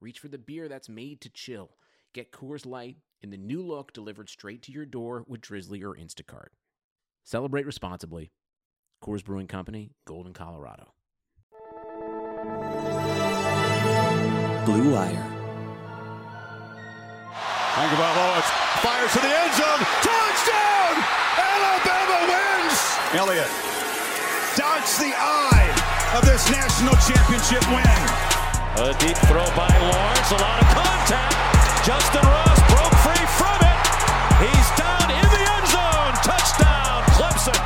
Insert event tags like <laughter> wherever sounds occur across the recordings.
reach for the beer that's made to chill. Get Coors Light in the new look delivered straight to your door with Drizly or Instacart. Celebrate responsibly. Coors Brewing Company, Golden, Colorado. Blue Wire. Tagovailoa fires to the end zone. Touchdown! Alabama wins! Elliott dodged the eye of this national championship win. A deep throw by Lawrence. A lot of contact. Justyn Ross broke free from it. He's down in the end zone. Touchdown, Clemson.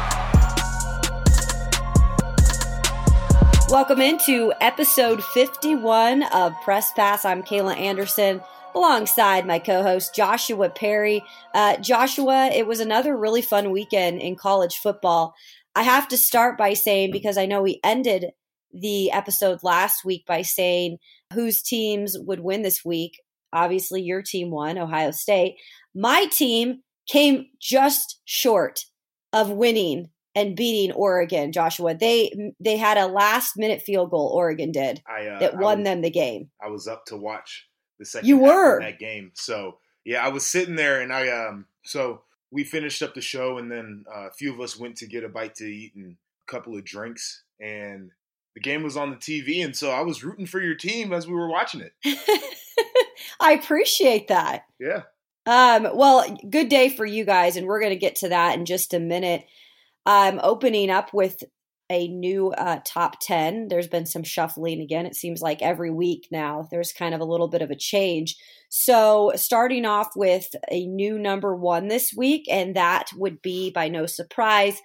Welcome into episode 51 of Press Pass. I'm Kayla Anderson alongside my co host Joshua Perry. Uh, Joshua, it was another really fun weekend in college football. I have to start by saying, because I know we ended the episode last week by saying whose teams would win this week. Obviously, your team won, Ohio State. My team came just short of winning and beating Oregon, Joshua. They they had a last minute field goal. Oregon did I, uh, that won was- them the game. I was up to watch the second. You were? that game. So yeah, I was sitting there, and I um. So we finished up the show, and then uh, a few of us went to get a bite to eat and a couple of drinks, and the game was on the TV, and so I was rooting for your team as we were watching it. <laughs> I appreciate that. Yeah. Um, well, good day for you guys, and we're going to get to that in just a minute. I'm opening up with a new uh, top 10. There's been some shuffling again. It seems like every week now there's kind of a little bit of a change. So, starting off with a new number one this week, and that would be by no surprise.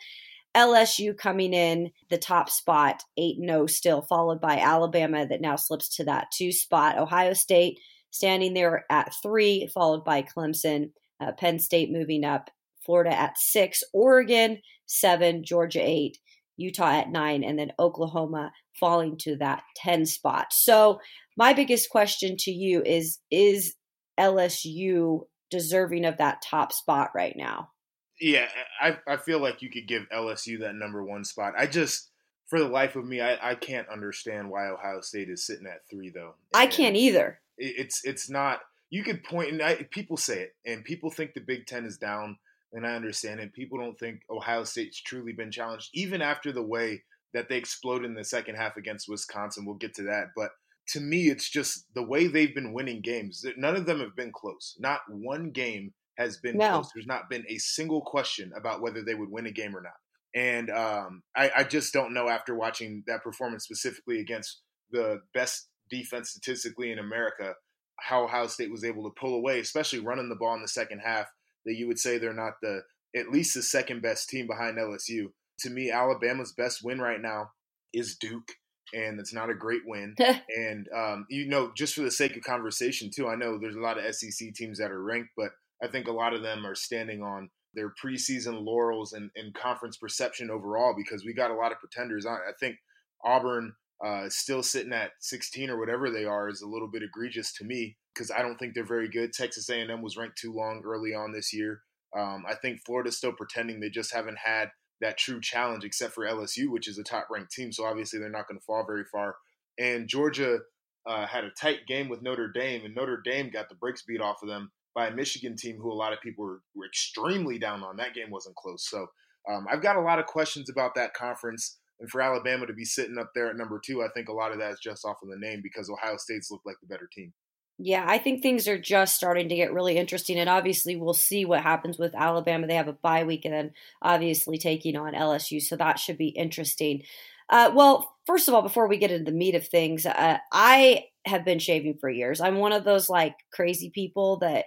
LSU coming in the top spot, 8 0 still, followed by Alabama that now slips to that two spot. Ohio State standing there at three, followed by Clemson. Uh, Penn State moving up, Florida at six, Oregon seven, Georgia eight, Utah at nine, and then Oklahoma falling to that 10 spot. So, my biggest question to you is Is LSU deserving of that top spot right now? Yeah, I I feel like you could give LSU that number one spot. I just, for the life of me, I, I can't understand why Ohio State is sitting at three though. I can't either. it- it's it's not you could point and I, people say it and people think the big ten is down and i understand it people don't think ohio state's truly been challenged even after the way that they exploded in the second half against wisconsin we'll get to that but to me it's just the way they've been winning games none of them have been close not one game has been No. close there's not been a single question about whether they would win a game or not and um, I, I just don't know after watching that performance specifically against the best defense statistically in America, how Ohio State was able to pull away, especially running the ball in the second half, that you would say they're not the at least the second best team behind LSU. To me, Alabama's best win right now is Duke, and it's not a great win. <laughs> and um, you know, just for the sake of conversation too, I know there's a lot of SEC teams that are ranked, but I think a lot of them are standing on their preseason laurels and, and conference perception overall because we got a lot of pretenders. I, I think Auburn uh, still sitting at 16 or whatever they are is a little bit egregious to me because I don't think they're very good. Texas A&M was ranked too long early on this year. Um, I think Florida's still pretending they just haven't had that true challenge except for LSU, which is a top ranked team. So obviously they're not going to fall very far. And Georgia uh, had a tight game with Notre Dame, and Notre Dame got the brakes beat off of them by a Michigan team who a lot of people were, were extremely down on. That game wasn't close. So um, I've got a lot of questions about that conference. And for Alabama to be sitting up there at number two, I think a lot of that is just off of the name because Ohio State's looked like the better team. Yeah, I think things are just starting to get really interesting. And obviously, we'll see what happens with Alabama. They have a bye week and then obviously taking on LSU. So that should be interesting. Uh, well, first of all, before we get into the meat of things, uh, I have been shaving for years. I'm one of those like crazy people that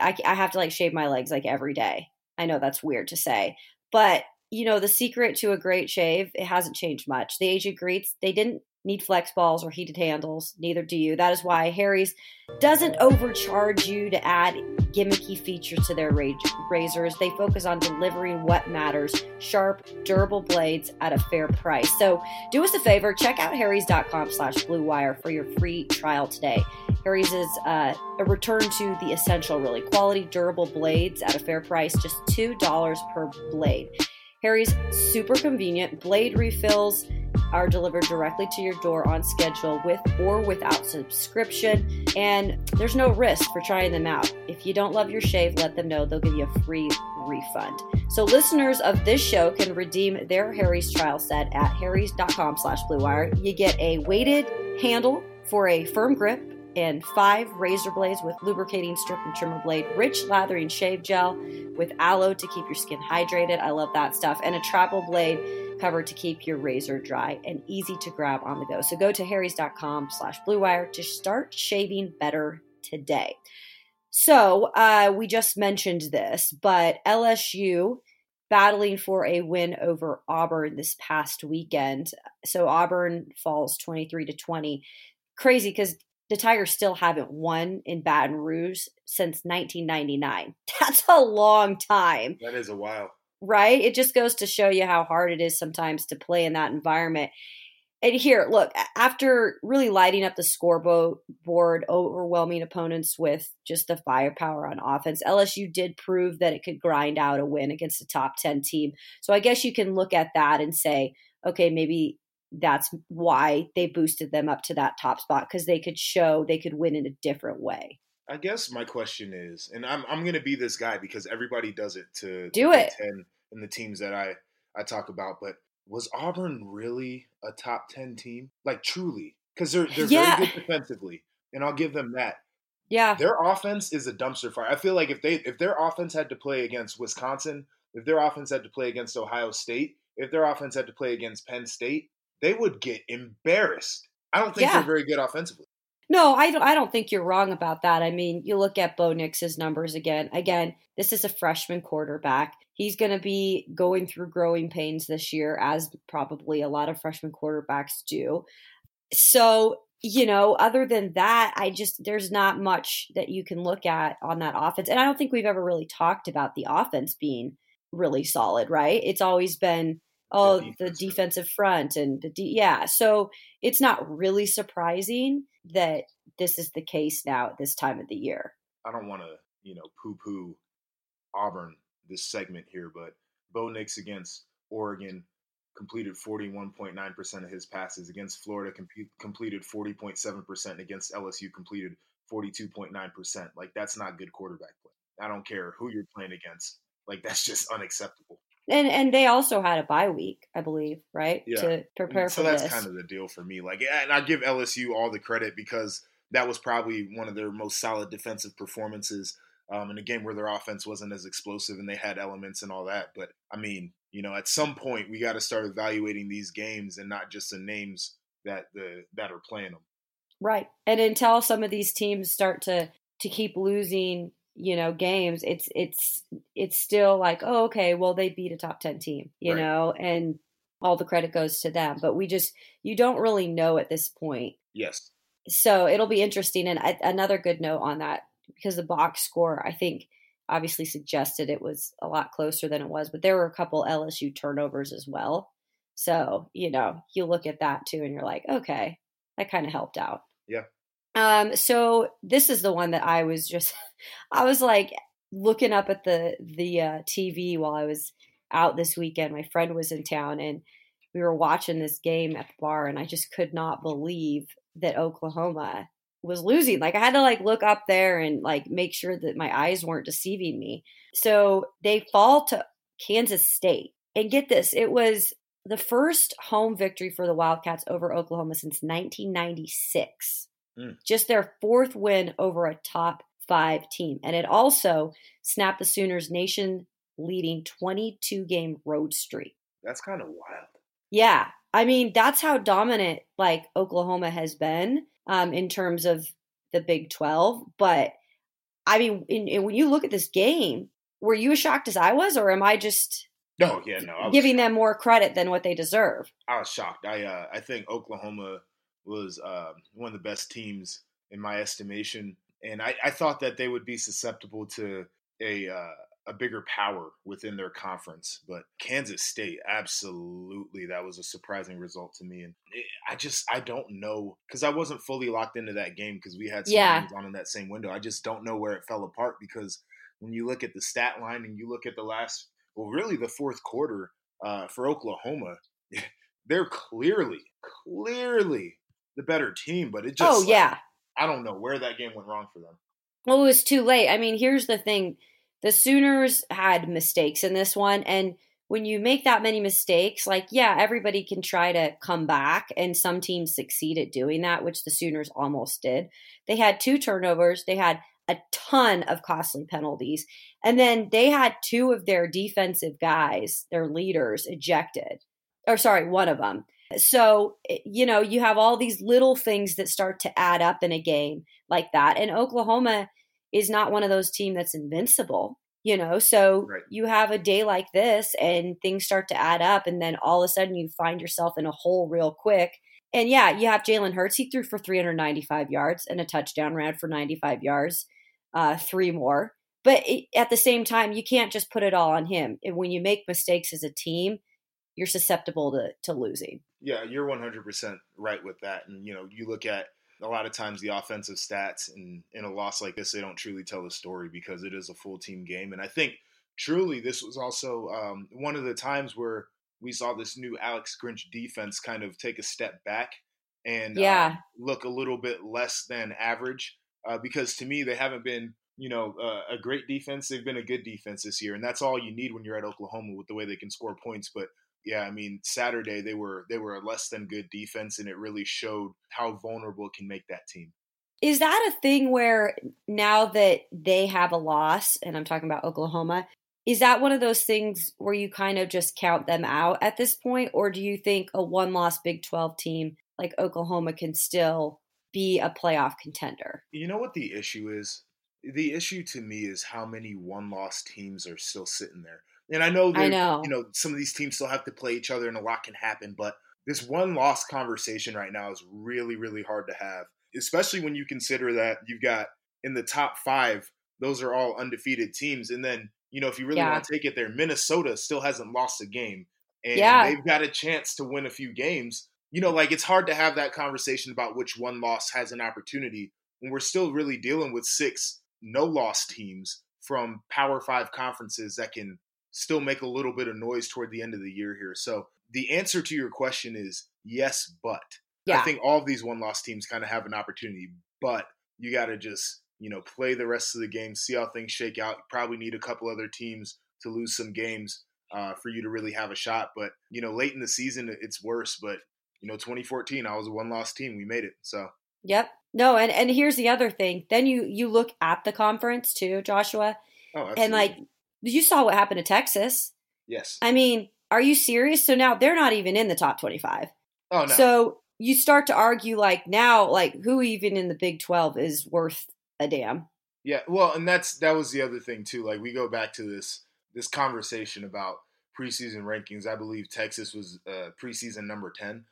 I, I have to like shave my legs like every day. I know that's weird to say, but you know, the secret to a great shave, it hasn't changed much. The ancient Greeks, they didn't need flex balls or heated handles. Neither do you. That is why Harry's doesn't overcharge you to add gimmicky features to their razors. They focus on delivering what matters sharp, durable blades at a fair price. So do us a favor, check out harrys.com slash blue wire for your free trial today. Harry's is uh, a return to the essential, really quality, durable blades at a fair price, just $2 per blade. Harry's super convenient blade refills are delivered directly to your door on schedule with or without subscription. And there's no risk for trying them out. If you don't love your shave, let them know. They'll give you a free refund. So listeners of this show can redeem their Harry's trial set at harrys.com slash bluewire. You get a weighted handle for a firm grip and five razor blades with lubricating strip and trimmer blade, rich lathering shave gel with aloe to keep your skin hydrated. I love that stuff. And a travel blade cover to keep your razor dry and easy to grab on the go. So go to harrys.com slash bluewire to start shaving better today. So uh, we just mentioned this, but LSU battling for a win over Auburn this past weekend. So Auburn falls 23 to 20. Crazy because the Tigers still haven't won in Baton Rouge since 1999. <laughs> That's a long time. That is a while. Right? It just goes to show you how hard it is sometimes to play in that environment. And here, look, after really lighting up the scoreboard, overwhelming opponents with just the firepower on offense, LSU did prove that it could grind out a win against a top 10 team. So I guess you can look at that and say, okay, maybe that's why they boosted them up to that top spot because they could show they could win in a different way. I guess my question is, and I'm I'm gonna be this guy because everybody does it to do it in the teams that I I talk about. But was Auburn really a top ten team? Like truly, because they're they're yeah. very good defensively, and I'll give them that. Yeah, their offense is a dumpster fire. I feel like if they if their offense had to play against Wisconsin, if their offense had to play against Ohio State, if their offense had to play against Penn State, they would get embarrassed. I don't think yeah. they're very good offensively. No, I don't. I don't think you're wrong about that. I mean, you look at Bo Nix's numbers again. Again, this is a freshman quarterback. He's going to be going through growing pains this year, as probably a lot of freshman quarterbacks do. So, you know, other than that, I just there's not much that you can look at on that offense, and I don't think we've ever really talked about the offense being really solid. Right? It's always been oh the, the defensive front and the de- yeah so it's not really surprising that this is the case now at this time of the year. I don't want to you know poo poo auburn this segment here but bo nix against oregon completed 41.9% of his passes. Against florida com- completed 40.7% against lsu completed 42.9% like that's not good quarterback play. I don't care who you're playing against. Like that's just unacceptable and and they also had a bye week, I believe, right? Yeah. To prepare for so for that's this. kind of the deal for me. Like, and I give LSU all the credit because that was probably one of their most solid defensive performances um, in a game where their offense wasn't as explosive and they had elements and all that. But I mean, you know, at some point we got to start evaluating these games and not just the names that the that are playing them. Right, and until some of these teams start to to keep losing you know games it's it's it's still like oh okay well they beat a top 10 team you right. know and all the credit goes to them but we just you don't really know at this point. Yes. So it'll be interesting and I, another good note on that because the box score i think obviously suggested it was a lot closer than it was but there were a couple lsu turnovers as well. So you know you look at that too and you're like okay that kind of helped out. Yeah. Um, so this is the one that I was just, <laughs> I was like looking up at the the uh, TV while I was out this weekend. My friend was in town and we were watching this game at the bar, and I just could not believe that Oklahoma was losing. Like I had to like look up there and like make sure that my eyes weren't deceiving me. So they fall to Kansas State. And get this, it was the first home victory for the Wildcats over Oklahoma since 1996. Mm. Just their fourth win over a top five team. And it also snapped the Sooners' nation leading 22 game road streak. That's kind of wild. Yeah. I mean, that's how dominant like Oklahoma has been um, in terms of the Big 12. But I mean, in, in, when you look at this game, were you as shocked as I was, or am I just no, yeah, no, giving them more credit than what they deserve? I was shocked. I uh, I think Oklahoma was uh, one of the best teams in my estimation, and I, I thought that they would be susceptible to a uh, a bigger power within their conference. But Kansas State, absolutely, that was a surprising result to me. And it, I just, I don't know because I wasn't fully locked into that game because we had some Yeah. games on in that same window. I just don't know where it fell apart because when you look at the stat line and you look at the last, well, really the fourth quarter uh, for Oklahoma, <laughs> they're clearly, clearly the better team. But it just, oh like, yeah. I don't know where that game went wrong for them. Well, it was too late. I mean, here's the thing the Sooners had mistakes in this one. And when you make that many mistakes, like, yeah, everybody can try to come back, and some teams succeed at doing that, which the Sooners almost did. They had two turnovers, they had a ton of costly penalties, and then they had two of their defensive guys, their leaders, ejected. Or, sorry, one of them. So, you know, you have all these little things that start to add up in a game like that. And Oklahoma is not one of those team that's invincible, you know. So Right. you have a day like this and things start to add up, and then all of a sudden you find yourself in a hole real quick. And yeah, you have Jalen Hurts. He threw for 395 yards and a touchdown, ran for 95 yards, uh, three more. But it, at the same time, you can't just put it all on him. And when you make mistakes as a team, you're susceptible to, to losing. Yeah, you're 100% right with that. And, you know, you look at a lot of times the offensive stats and in a loss like this, they don't truly tell the story because it is a full team game. And I think truly this was also um, one of the times where we saw this new Alex Grinch defense kind of take a step back and uh, Yeah. look a little bit less than average uh, because to me, they haven't been. You know, uh, a great defense. They've been a good defense this year, and that's all you need when you're at Oklahoma with the way they can score points. But yeah, I mean Saturday they were they were a less than good defense, and it really showed how vulnerable it can make that team. Is that a thing where now that they have a loss, and I'm talking about Oklahoma, is that one of those things where you kind of just count them out at this point? Or do you think a one loss Big 12 team like Oklahoma can still be a playoff contender? You know what the issue is? The issue to me is how many one loss teams are still sitting there. And I know I that know. you know some of these teams still have to play each other, and a lot can happen. But this one loss conversation right now is really really hard to have, especially when you consider that you've got in the top five, those are all undefeated teams, and then you know if you really Yeah. want to take it there, Minnesota still hasn't lost a game, and Yeah. they've got a chance to win a few games. You know, like it's hard to have that conversation about which one loss has an opportunity when we're still really dealing with six no loss teams from Power Five conferences that can still make a little bit of noise toward the end of the year here. So the answer to your question is yes, but Yeah. I think all of these one loss teams kind of have an opportunity, but you got to just, you know, play the rest of the game, see how things shake out. You probably need a couple other teams to lose some games uh, for you to really have a shot. But, you know, late in the season, it's worse. But, you know, 2014, I was a one loss team. We made it. So, Yep. No, and, and here's the other thing. Then you you look at the conference too, Joshua, oh, absolutely. and like you saw what happened to Texas. yes. I mean, are you serious? So now they're not even in the top 25. Oh, no. So you start to argue like now, like who even in the Big 12 is worth a damn? Yeah, well, and that's that was the other thing too. Like we go back to this this conversation about preseason rankings. I believe Texas was uh, preseason number ten,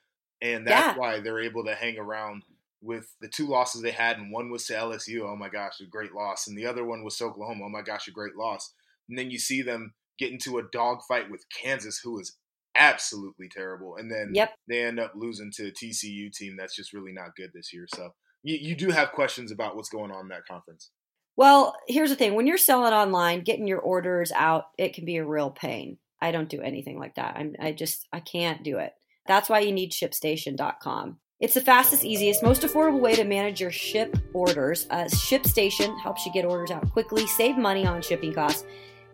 and that's Yeah. why they're able to hang around with the two losses they had, and one was to LSU. Oh my gosh, a great loss, and the other one was to Oklahoma. Oh my gosh, a great loss. And then you see them get into a dogfight with Kansas, who is absolutely terrible, and then Yep. they end up losing to a TCU team that's just really not good this year. So you, you do have questions about what's going on in that conference. Well, here's the thing. When you're selling online, getting your orders out, it can be a real pain. I don't do anything like that. I'm I just I can't do it. That's why you need shipstation.com. It's the fastest, easiest, most affordable way to manage your ship orders. Uh, ShipStation helps you get orders out quickly, save money on shipping costs,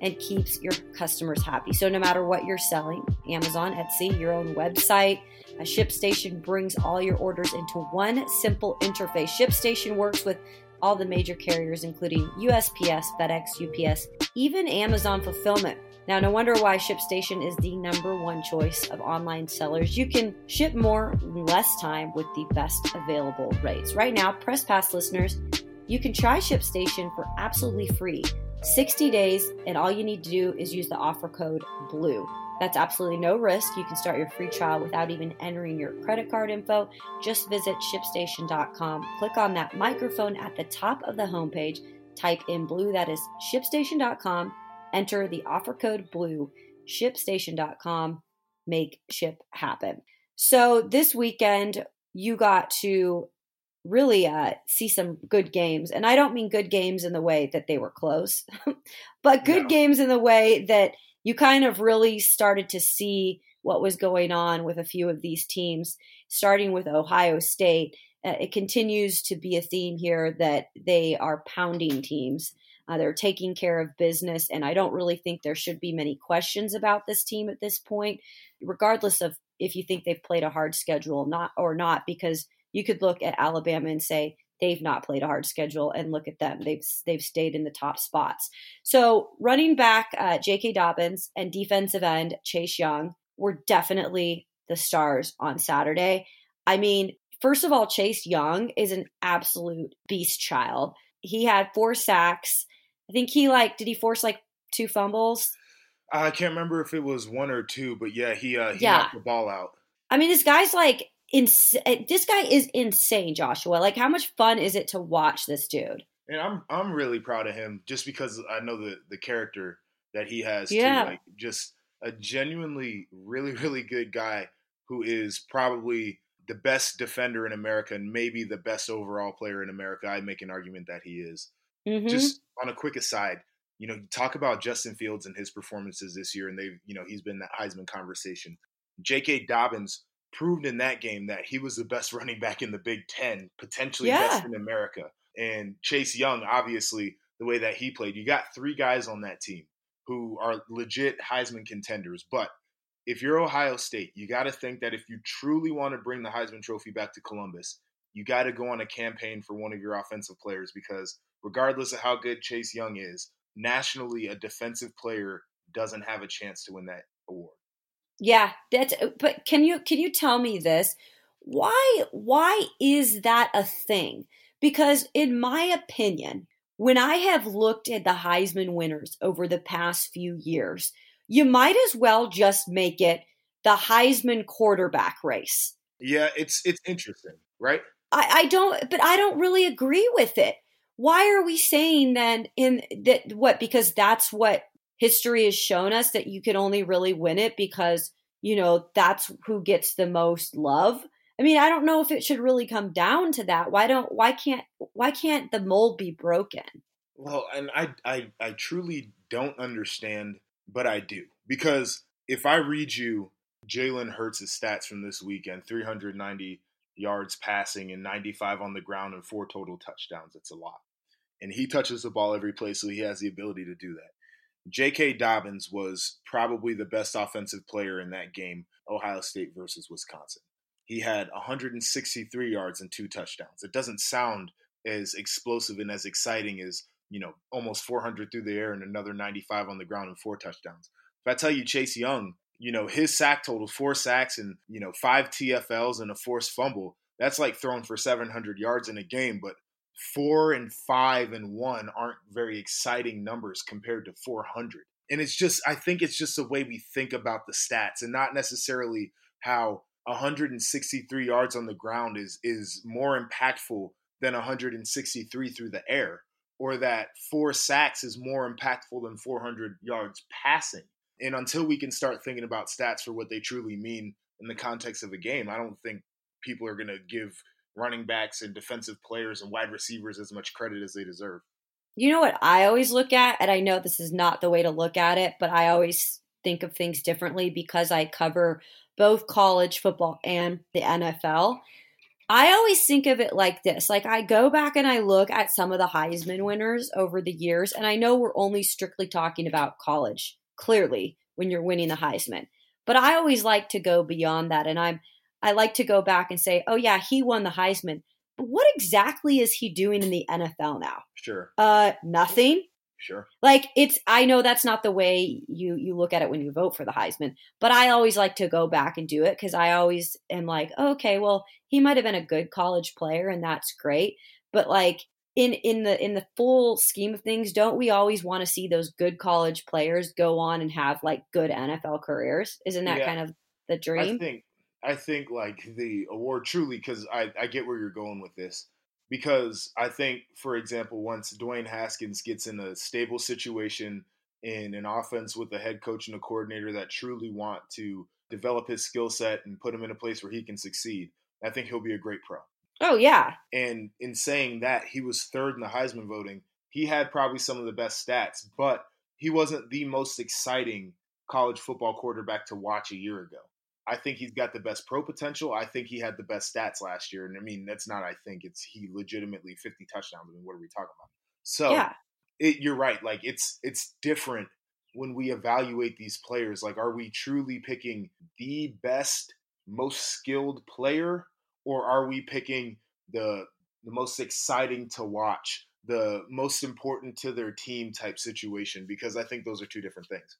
and keeps your customers happy. So, no matter what you're selling Amazon, Etsy, your own website a ShipStation brings all your orders into one simple interface. ShipStation works with all the major carriers, including USPS, FedEx, UPS, even Amazon Fulfillment. Now, no wonder why ShipStation is the number one choice of online sellers. You can ship more in less time with the best available rates. Right now, Press Pass listeners, you can try ShipStation for absolutely free. 60 days, and all you need to do is use the offer code BLUE. That's absolutely no risk. You can start your free trial without even entering your credit card info. Just visit shipstation.com, click on that microphone at the top of the homepage, type in blue, that is shipstation.com, enter the offer code blue, shipstation.com, make ship happen. So this weekend, you got to really uh, see some good games. And I don't mean good games in the way that they were close, <laughs> but good no. games in the way that you kind of really started to see what was going on with a few of these teams, starting with Ohio State. Uh, it continues to be a theme here that they are pounding teams. Uh, they're taking care of business, and I don't really think there should be many questions about this team at this point, regardless of if you think they've played a hard schedule not or not, because you could look at Alabama and say they've not played a hard schedule, and look at them; they've they've stayed in the top spots. So running back uh, J.K. Dobbins and defensive end Chase Young were definitely the stars on Saturday. I mean, first of all, Chase Young is an absolute beast child. He had four sacks. I think he like did he force like two fumbles? I can't remember if it was one or two, but yeah, he uh, he yeah. knocked the ball out. I mean, this guy's like ins- eh, this guy is insane, Joshua. Like, how much fun is it to watch this dude? And I'm I'm really proud of him just because I know the the character that he has. Yeah, too. like just a genuinely really really good guy who is probably the best defender in America and maybe the best overall player in America. I make an argument that he is. Mm-hmm. Just on a quick aside, you know, talk about Justin Fields and his performances this year, and they've, you know, he's been that Heisman conversation. J.K. Dobbins proved in that game that he was the best <laughs> running back in the Big Ten, potentially yeah. best in America. And Chase Young, obviously, the way that he played, you got three guys on that team who are legit Heisman contenders. But if you're Ohio State, you got to think that if you truly want to bring the Heisman Trophy back to Columbus, you got to go on a campaign for one of your offensive players because regardless of how good Chase Young is, nationally, a defensive player doesn't have a chance to win that award. Yeah, that's but can you can you tell me this? Why why is that a thing? Because in my opinion, when I have looked at the Heisman winners over the past few years, you might as well just make it the Heisman quarterback race. Yeah, it's it's interesting, right? I, I don't but I don't really agree with it. Why are we saying then in that what because that's what history has shown us that you can only really win it because, you know, that's who gets the most love. I mean, I don't know if it should really come down to that. Why don't why can't why can't the mold be broken? Well, and I I I truly don't understand, but I do. Because if I read you Jalen Hurts' stats from this weekend, 390 yards passing and 95 on the ground and four total touchdowns, it's a lot. And he touches the ball every play, so he has the ability to do that. J.K. Dobbins was probably the best offensive player in that game, Ohio State versus Wisconsin. He had 163 yards and two touchdowns. It doesn't sound as explosive and as exciting as, you know, almost 400 through the air and another 95 on the ground and four touchdowns. If I tell you Chase Young, you know, his sack total, four sacks and, you know, five TFLs and a forced fumble, that's like throwing for 700 yards in a game. But four and five and one aren't very exciting numbers compared to 400. And it's just, I think it's just the way we think about the stats and not necessarily how 163 yards on the ground is is more impactful than 163 through the air or that four sacks is more impactful than 400 yards passing. And until we can start thinking about stats for what they truly mean in the context of a game, I don't think people are going to give running backs and defensive players and wide receivers as much credit as they deserve. You know what I always look at, and I know this is not the way to look at it, but I always think of things differently because I cover both college football and the NFL. I always think of it like this. Like I go back and I look at some of the Heisman winners over the years, and I know we're only strictly talking about college, clearly, when you're winning the Heisman. But I always like to go beyond that. And I'm I like to go back and say, oh, yeah, he won the Heisman. But what exactly is he doing in the NFL now? Sure. Uh, nothing. Sure. Like it's I know that's not the way you you look at it when you vote for the Heisman, but I always like to go back and do it cuz I always am like, oh, "Okay, well, he might have been a good college player and that's great." But like in in the in the full scheme of things, don't we always want to see those good college players go on and have like good NFL careers? Isn't that Yeah. kind of the I dream? think I think like the award truly because I, I get where you're going with this because I think for example once Dwayne Haskins gets in a stable situation in an offense with a head coach and a coordinator that truly want to develop his skill set and put him in a place where he can succeed, I think he'll be a great pro. oh yeah, And in saying that, he was third in the Heisman voting. He had probably some of the best stats, but he wasn't the most exciting college football quarterback to watch a year ago. I think he's got the best pro potential. I think he had the best stats last year. And I mean, that's not, I think it's he legitimately 50 touchdowns. I mean, what are we talking about? So yeah, it, you're right. Like it's, it's different when we evaluate these players. Like, are we truly picking the best, most skilled player or are we picking the the most exciting to watch, the most important to their team type situation? Because I think those are two different things.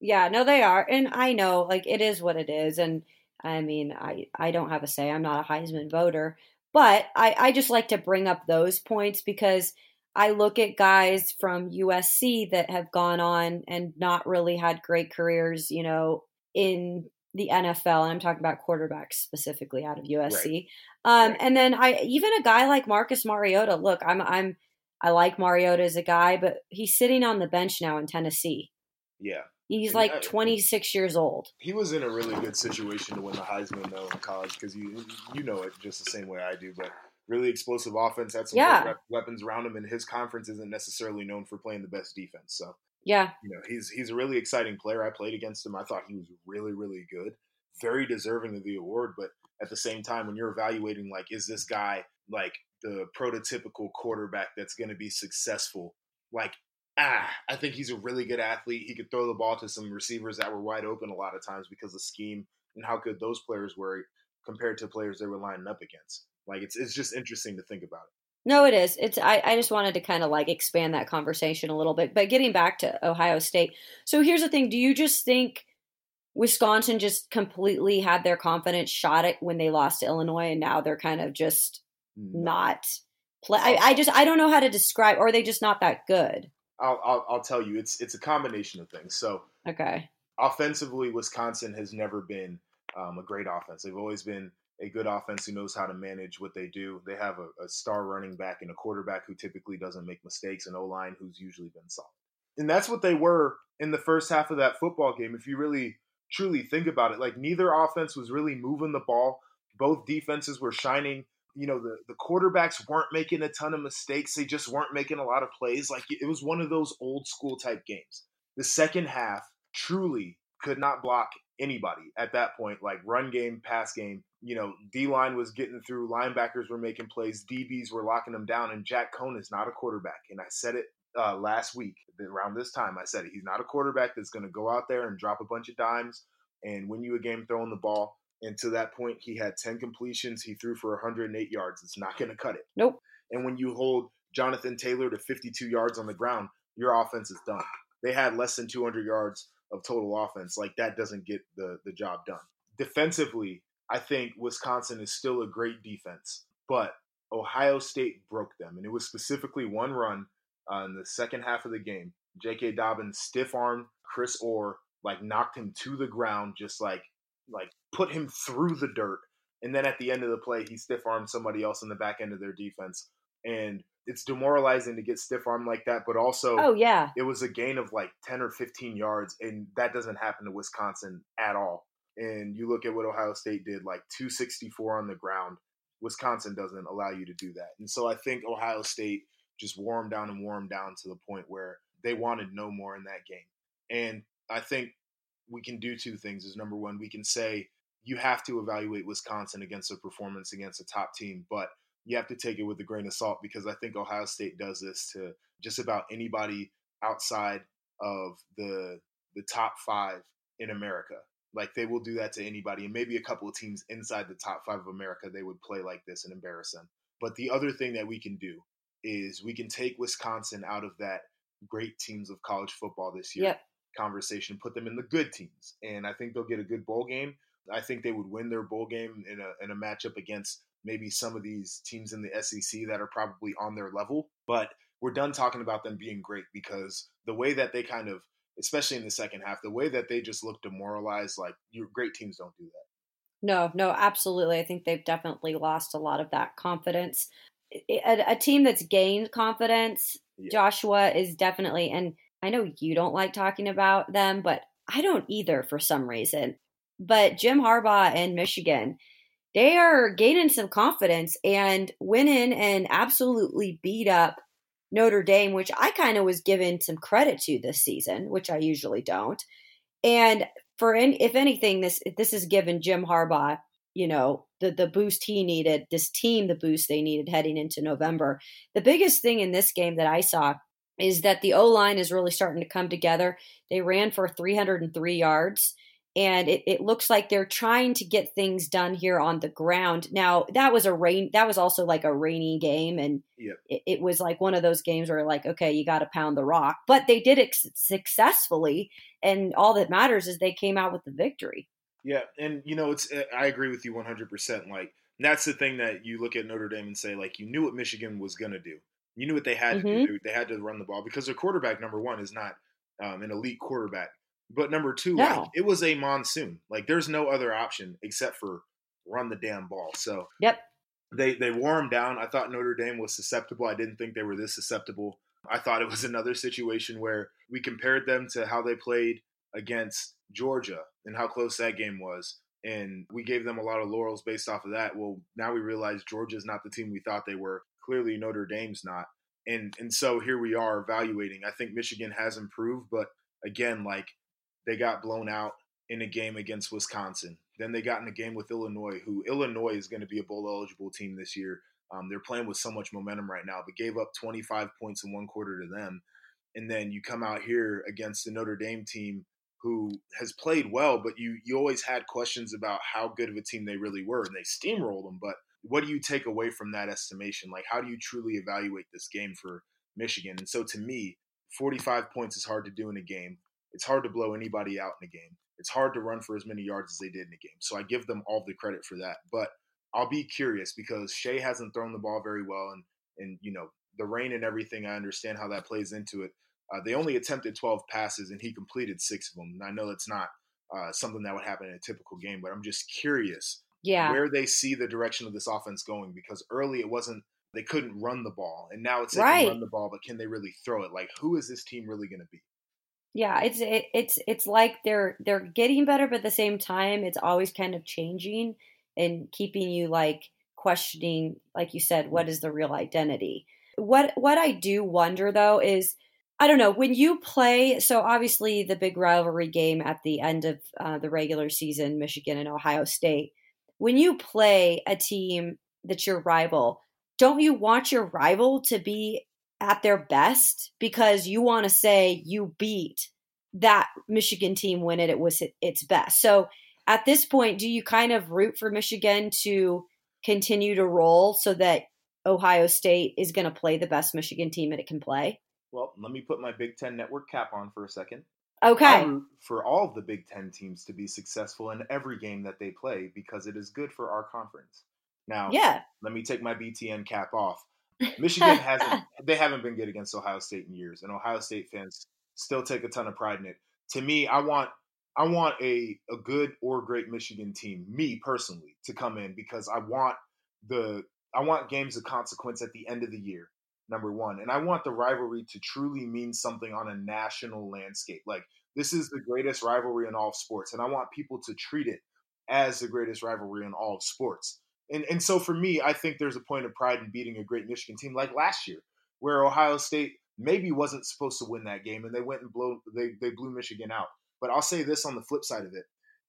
Yeah. No, they are, and I know like it is what it is, and I mean, I I don't have a say. I'm not a Heisman voter, but I I just like to bring up those points because. I look at guys from USC that have gone on and not really had great careers, you know, in the NFL. And I'm talking about quarterbacks specifically out of USC. Um, Right. And then I even a guy like Marcus Mariota. Look, I'm I'm I like Mariota as a guy, but he's sitting on the bench now in Tennessee. Yeah, He's And I- like 26 years old. he was in a really good situation to win the Heisman though in college because you you know it just the same way I do, but. Really explosive offense, had some Yeah. weapons around him, and his conference isn't necessarily known for playing the best defense. So Yeah, you know he's he's a really exciting player. I played against him. I thought he was really really good, very deserving of the award. But at the same time, when you're evaluating like, is this guy like the prototypical quarterback that's going to be successful? Like, ah, I think he's a really good athlete. He could throw the ball to some receivers that were wide open a lot of times because of scheme and how good those players were compared to players they were lining up against. Like, it's it's just interesting to think about it. no, it is. It's I, I just wanted to kind of like expand that conversation a little bit. But getting back to Ohio State, so here's the thing: Do you just think Wisconsin just completely had their confidence shot it when they lost to Illinois, and now they're kind of just not play? I, I just I don't know how to describe, or are they just not that good? I'll, I'll I'll tell you, it's it's a combination of things. So. Okay. offensively, Wisconsin has never been um, a great offense. They've always been a good offense who knows how to manage what they do. They have a, a star running back and a quarterback who typically doesn't make mistakes, and O line who's usually been solid. And that's what they were in the first half of that football game. If you really truly think about it, like neither offense was really moving the ball. Both defenses were shining. You know, the, the quarterbacks weren't making a ton of mistakes. They just weren't making a lot of plays. Like it was one of those old school type games. The second half truly could not block anybody at that point, like run game, pass game. You know, D line was getting through, linebackers were making plays, DBs were locking them down, and Jack Coan is not a quarterback. And I said it uh, last week around this time. I said it. He's not a quarterback that's going to go out there and drop a bunch of dimes and win you a game throwing the ball. And to that point, he had 10 completions. He threw for 108 yards. It's not going to cut it. Nope. And when you hold Jonathan Taylor to 52 yards on the ground, your offense is done. They had less than 200 yards of total offense. Like that doesn't get the the job done. Defensively, I think Wisconsin is still a great defense, but Ohio State broke them, and it was specifically one run uh, in the second half of the game. J.K. Dobbins stiff arm Chris Orr, like knocked him to the ground, just like like put him through the dirt. And then at the end of the play, he stiff armed somebody else in the back end of their defense, and it's demoralizing to get stiff armed like that. But also, Oh yeah. it was a gain of like 10 or 15 yards and that doesn't happen to wisconsin at all and you look at what ohio state did like 264 on the ground wisconsin doesn't allow you to do that and so i think ohio state just wore them down and wore them down to the point where they wanted no more in that game and i think we can do two things is number one we can say you have to evaluate wisconsin against a performance against a top team but you have to take it with a grain of salt because I think Ohio State does this to just about anybody outside of the the top five in America. Like they will do that to anybody, and maybe a couple of teams inside the top five of America they would play like this and embarrass them. But the other thing that we can do is we can take Wisconsin out of that great teams of college football this year Yep. Conversation, put them in the good teams, and I think they'll get a good bowl game. I think they would win their bowl game in a in a matchup against maybe some of these teams in the SEC that are probably on their level. But we're done talking about them being great because the way that they kind of, especially in the second half, the way that they just look demoralized, like your great teams don't do that. No, no, absolutely. I think they've definitely lost a lot of that confidence. A, a team that's gained confidence, yeah. Joshua, is definitely, and I know you don't like talking about them, but I don't either for some reason. But Jim Harbaugh and Michigan, they are gaining some confidence and went in and absolutely beat up Notre Dame, which I kind of was given some credit to this season, which I usually don't. And for any, if anything, this this has given Jim Harbaugh, you know, the the boost he needed, this team the boost they needed heading into November. The biggest thing in this game that I saw is that the O line is really starting to come together. They ran for 303 yards and it, it looks like they're trying to get things done here on the ground. Now that was a rain, that was also like a rainy game, and yep. it, it, was like one of those games where like, okay, you got to pound the rock, but they did it successfully, and all that matters is they came out with the victory. Yeah, and you know, it's uh, I agree with you 100. percent Like that's the thing that you look at Notre Dame and say, like, you knew what Michigan was going to do. You knew what they had mm-hmm. to do. They had to run the ball because their quarterback number one is not um, an elite quarterback. But number two, no. like, it was a monsoon. Like there's no other option except for run the damn ball. So yep, they they wore them down. I thought Notre Dame was susceptible. I didn't think they were this susceptible. I thought it was <laughs> another situation where we compared them to how they played against Georgia and how close that game was. And we gave them a lot of laurels based off of that. Well, now we realize Georgia's not the team we thought they were. Clearly, Notre Dame's not. And and so here we are evaluating. I think Michigan has improved, but again, like they got blown out in a game against Wisconsin. Then they got in a game with Illinois, who Illinois is going to be a bowl eligible team this year. Um, they're playing with so much momentum right now, but gave up 25 points in one quarter to them. And then you come out here against the Notre Dame team who has played well, but you you always had questions about how good of a team they really were, and they steamrolled them. But what do you take away from that estimation? Like, how do you truly evaluate this game for Michigan? And so, to me, 45 points is hard to do in a game. It's hard to blow anybody out in a game. It's hard to run for as many yards as they did in a game. So I give them all the credit for that. But I'll be curious because Shea hasn't thrown the ball very well, and and you know the rain and everything. I understand how that plays into it. Uh, they only attempted 12 passes, and he completed six of them. And I know that's not uh, something that would happen in a typical game, but I'm just curious yeah. where they see the direction of this offense going because early it wasn't they couldn't run the ball, and now it's they right. can run the ball, but can they really throw it? Like, who is this team really going to be? yeah it's it, it's it's like they're they're getting better but at the same time it's always kind of changing and keeping you like questioning like you said what is the real identity what what i do wonder though is i don't know when you play so obviously the big rivalry game at the end of uh, the regular season michigan and ohio state when you play a team that's your rival don't you want your rival to be at their best because you want to say you beat that Michigan team when it, it was its best. So at this point, do you kind of root for Michigan to continue to roll so that Ohio State is going to play the best Michigan team that it can play? Well, let me put my Big Ten network cap on for a second. Okay. Um, for all of the Big Ten teams to be successful in every game that they play because it is good for our conference. Now, yeah. let me take my BTN cap off. <laughs> Michigan hasn't they haven't been good against Ohio State in years, and Ohio State fans still take a ton of pride in it. To me, I want I want a a good or great Michigan team, me personally, to come in because I want the I want games of consequence at the end of the year. Number one, and I want the rivalry to truly mean something on a national landscape. Like this is the greatest rivalry in all of sports, and I want people to treat it as the greatest rivalry in all of sports. And and so for me, I think there's a point of pride in beating a great Michigan team like last year, where Ohio State maybe wasn't supposed to win that game and they went and blow they, they blew Michigan out. But I'll say this on the flip side of it.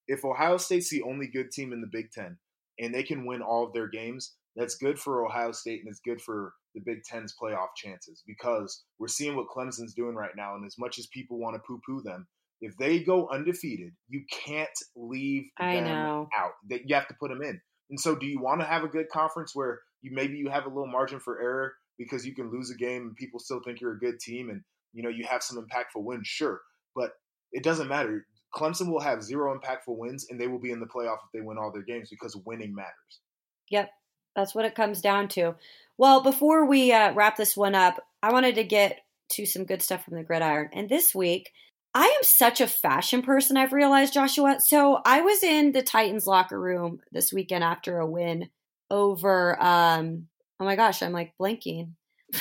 If Ohio State's the only good team in the Big Ten and they can win all of their games, that's good for Ohio State and it's good for the Big Ten's playoff chances because we're seeing what Clemson's doing right now. And as much as people want to poo poo them, if they go undefeated, you can't leave them out. That You have to put them in. And so, do you want to have a good conference where you maybe you have a little margin for error because you can lose a game and people still think you're a good team and you know you have some impactful wins? Sure, but it doesn't matter. Clemson will have zero impactful wins and they will be in the playoff if they win all their games because winning matters. Yep. That's what it comes down to. Well, before we uh, wrap this one up, I wanted to get to some good stuff from the gridiron. And this week, I am such a fashion person, I've realized, Joshua. So I was in the Titans locker room this weekend after a win over, um, oh my gosh, I'm like blinking. <laughs>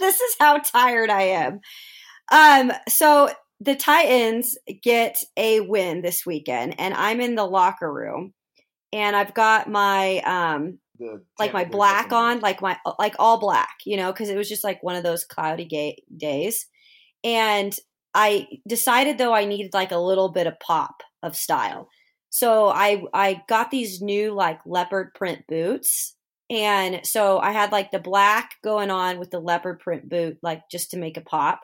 this is how tired I am. Um, so the Titans get a win this weekend, and I'm in the locker room, and I've got my um The like my black on, like my uh, like all black, you know, because it was just like one of those cloudy ga- days, and I decided though I needed like a little bit of pop of style, so I I got these new like leopard print boots. And so I had like the black going on with the leopard print boot, like just to make a pop.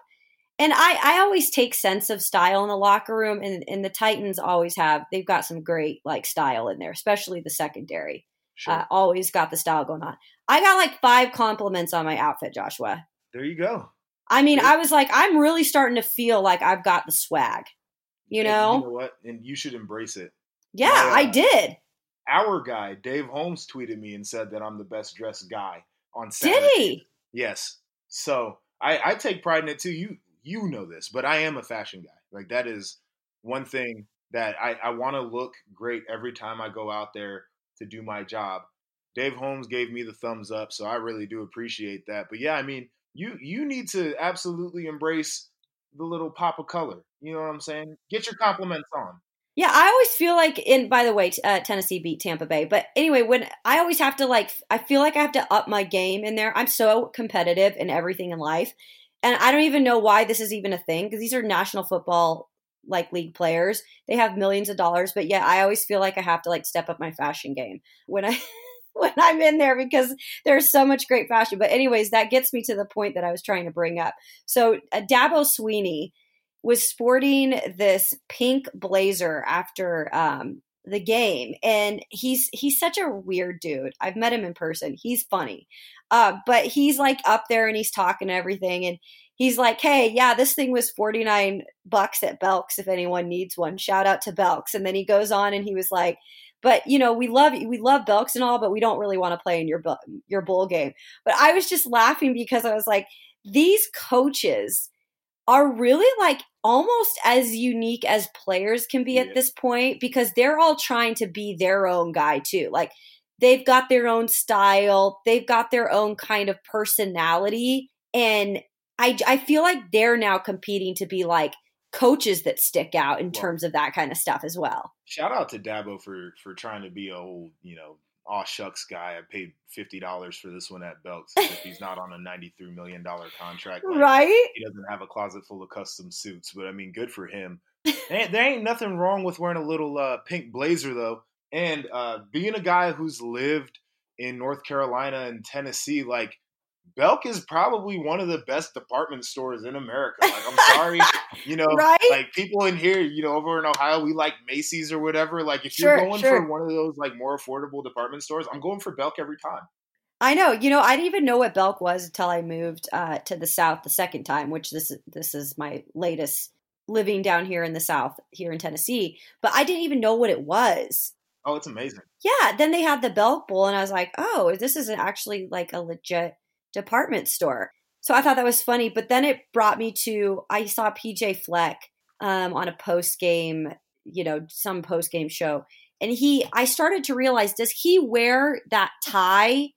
And I, I always take sense of style in the locker room and, and the titans always have they've got some great like style in there especially the secondary Sure. uh, always got the style going on i got like five compliments on my outfit joshua there you go. i mean i was like i'm really starting to feel like i've got the swag you know you know what? And you should embrace it. yeah Yeah. i did Our guy, Dave Holmes, tweeted me and said that I'm the best dressed guy on did he Yes. So I, I take pride in it too. You you know this, but I am a fashion guy. Like that is one thing that I, I want to look great every time I go out there to do my job. Dave Holmes gave me the thumbs up, so I really do appreciate that. But yeah, I mean, you you need to absolutely embrace the little pop of color. You know what I'm saying? Get your compliments on. Yeah, I always feel like in by the way, uh, Tennessee beat Tampa Bay. But anyway, when I always have to like I feel like I have to up my game in there. I'm so competitive in everything in life. And I don't even know why this is even a thing because these are national football like league players. They have millions of dollars, but yeah, I always feel like I have to like step up my fashion game when I <laughs> when I'm in there because there's so much great fashion. But anyways, that gets me to the point that I was trying to bring up. So uh, Dabo Swinney was sporting this pink blazer after um, the game, and he's he's such a weird dude. I've met him in person. He's funny, uh, but he's like up there and he's talking and everything, and he's like, "Hey, yeah, this thing was forty nine bucks at Belks. If anyone needs one, shout out to Belks." And then he goes on and he was like. But you know we love we love Belks and all, but we don't really want to play in your your bowl game. But I was just laughing because I was like, these coaches are really like almost as unique as players can be Yeah. at this point because they're all trying to be their own guy too. Like they've got their own style, they've got their own kind of personality and I I feel like they're now competing to be like coaches that stick out in Well- terms of that kind of stuff as well. Shout out to Dabo for for trying to be a old, you know, aw shucks guy. I paid fifty dollars for this one at Belks as if he's not on a ninety three million dollar contract. Like, right? He doesn't have a closet full of custom suits, but I mean, good for him. And there ain't nothing wrong with wearing a little uh, pink blazer though, and uh, being a guy who's lived in North Carolina and Tennessee, like. Belk is probably one of the best department stores in America. Like, I'm <laughs> sorry, you know, Right? like people in here, you know, over in Ohio, we like Macy's or whatever. Like, if Sure, you're going sure. for one of those like more affordable department stores, I'm going for Belk every time. I know. You know, I didn't even know what Belk was until I moved uh, to the South the second time, which this is this is my latest living down here in the South, here in Tennessee. But I didn't even know what it was. Oh, it's amazing. Yeah. Then they had the Belk Bowl, and I was like, oh, this is actually like a legit department store. So I thought that was funny. But then it brought me to I saw PJ Fleck um, on a post game, you know, some post game show, and he I started to realize does he wear that tie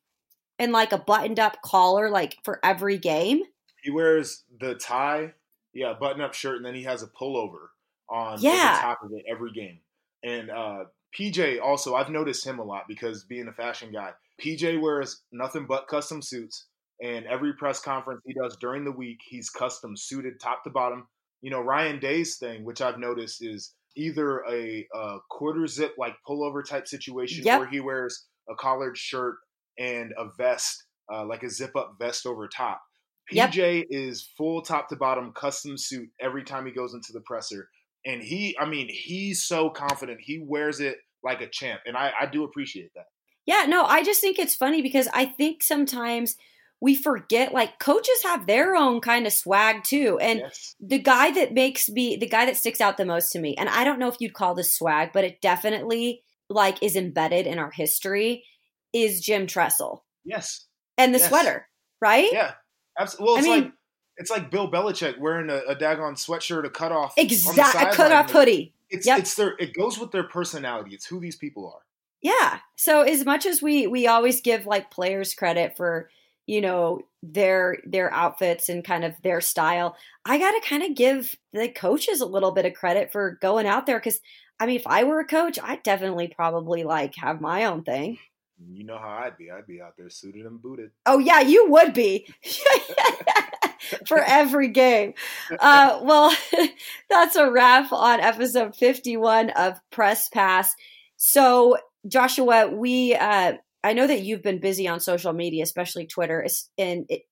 and like a buttoned up collar like for every game? He wears the tie, yeah, button up shirt, and then he has a pullover on Yeah. top of it every game. And uh, PJ also, I've noticed him a lot because being a fashion guy, PJ wears nothing but custom suits. And every press conference he does during the week, he's custom suited top to bottom. You know, Ryan Day's thing, which I've noticed, is either a, a quarter zip like pullover type situation, Yep. or he wears a collared shirt and a vest, uh, like a zip up vest over top. Yep. PJ is full top to bottom custom suit every time he goes into the presser. And he, I mean, he's so confident. He wears it like a champ. And I, I do appreciate that. Yeah, no, I just think it's funny because I think sometimes we forget like coaches have their own kind of swag too. And yes. the guy that makes me the guy that sticks out the most to me, and I don't know if you'd call this swag, but it definitely like is embedded in our history, is Jim Tressel. Yes. And the Yes. sweater, right? Yeah. Absolutely. Well, I it's mean- like it's like Bill Belichick wearing a, a daggone sweatshirt, a cutoff, on the Exact a sideline. cut off hoodie. It's Yep. it's their it goes with their personality. It's who these people are. Yeah. So as much as we we always give like players credit for, you know, their their outfits and kind of their style, I got to kind of give the coaches a little bit of credit for going out there cuz I mean, if I were a coach, I'd definitely probably like have my own thing. You know how I'd be. I'd be out there suited and booted. Oh yeah, you would be. <laughs> <laughs> For every game. Uh, well, <laughs> that's a wrap on episode 51 of Press Pass. So, Joshua, we, uh, I know that you've been busy on social media, especially Twitter, and it,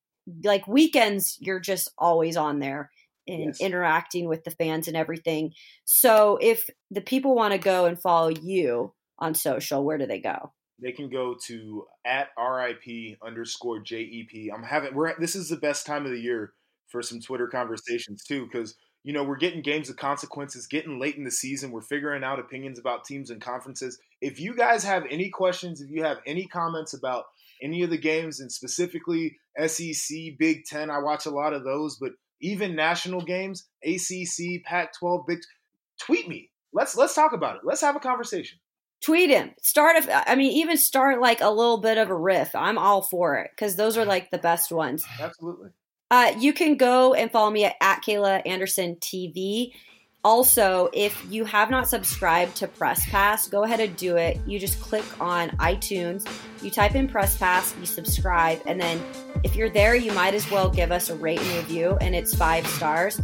like weekends, you're just always on there and Yes. interacting with the fans and everything. So, if the people want to go and follow you on social, where do they go? They can go to at RIP underscore JEP. I'm having we're this is the best time of the year for some Twitter conversations too, because you know we're getting games of consequences, getting late in the season. We're figuring out opinions about teams and conferences. If you guys have any questions, if you have any comments about any of the games, and specifically SEC, Big Ten, I watch a lot of those, but even national games, ACC, Pac-12, Big, tweet me. Let's let's talk about it. Let's have a conversation. tweet him start a, i mean even start like a little bit of a riff i'm all for it because those are like the best ones Absolutely. uh, you can go and follow me at, at kayla anderson tv also if you have not subscribed to press pass go ahead and do it you just click on itunes you type in press pass you subscribe and then if you're there you might as well give us a rate and review and it's five stars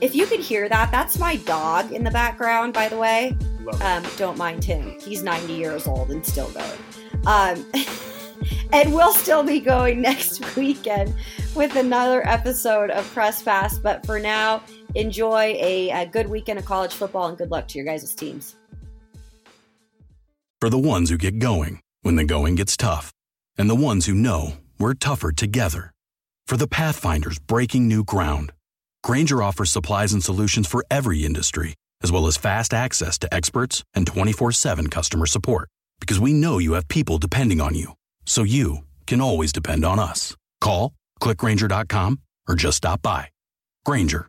if you could hear that that's my dog in the background by the way um, don't mind him. He's 90 years old and still going. Um, <laughs> and we'll still be going <laughs> next weekend with another episode of Press Pass. But for now, enjoy a, a good weekend of college football and good luck to your guys' teams. For the ones who get going when the going gets tough, and the ones who know we're tougher together. For the Pathfinders breaking new ground, Grainger offers supplies and solutions for every industry, as well as fast access to experts and 24 7 customer support. Because we know you have people depending on you, so you can always depend on us. Call, clickgranger.com, or just stop by. Grainger,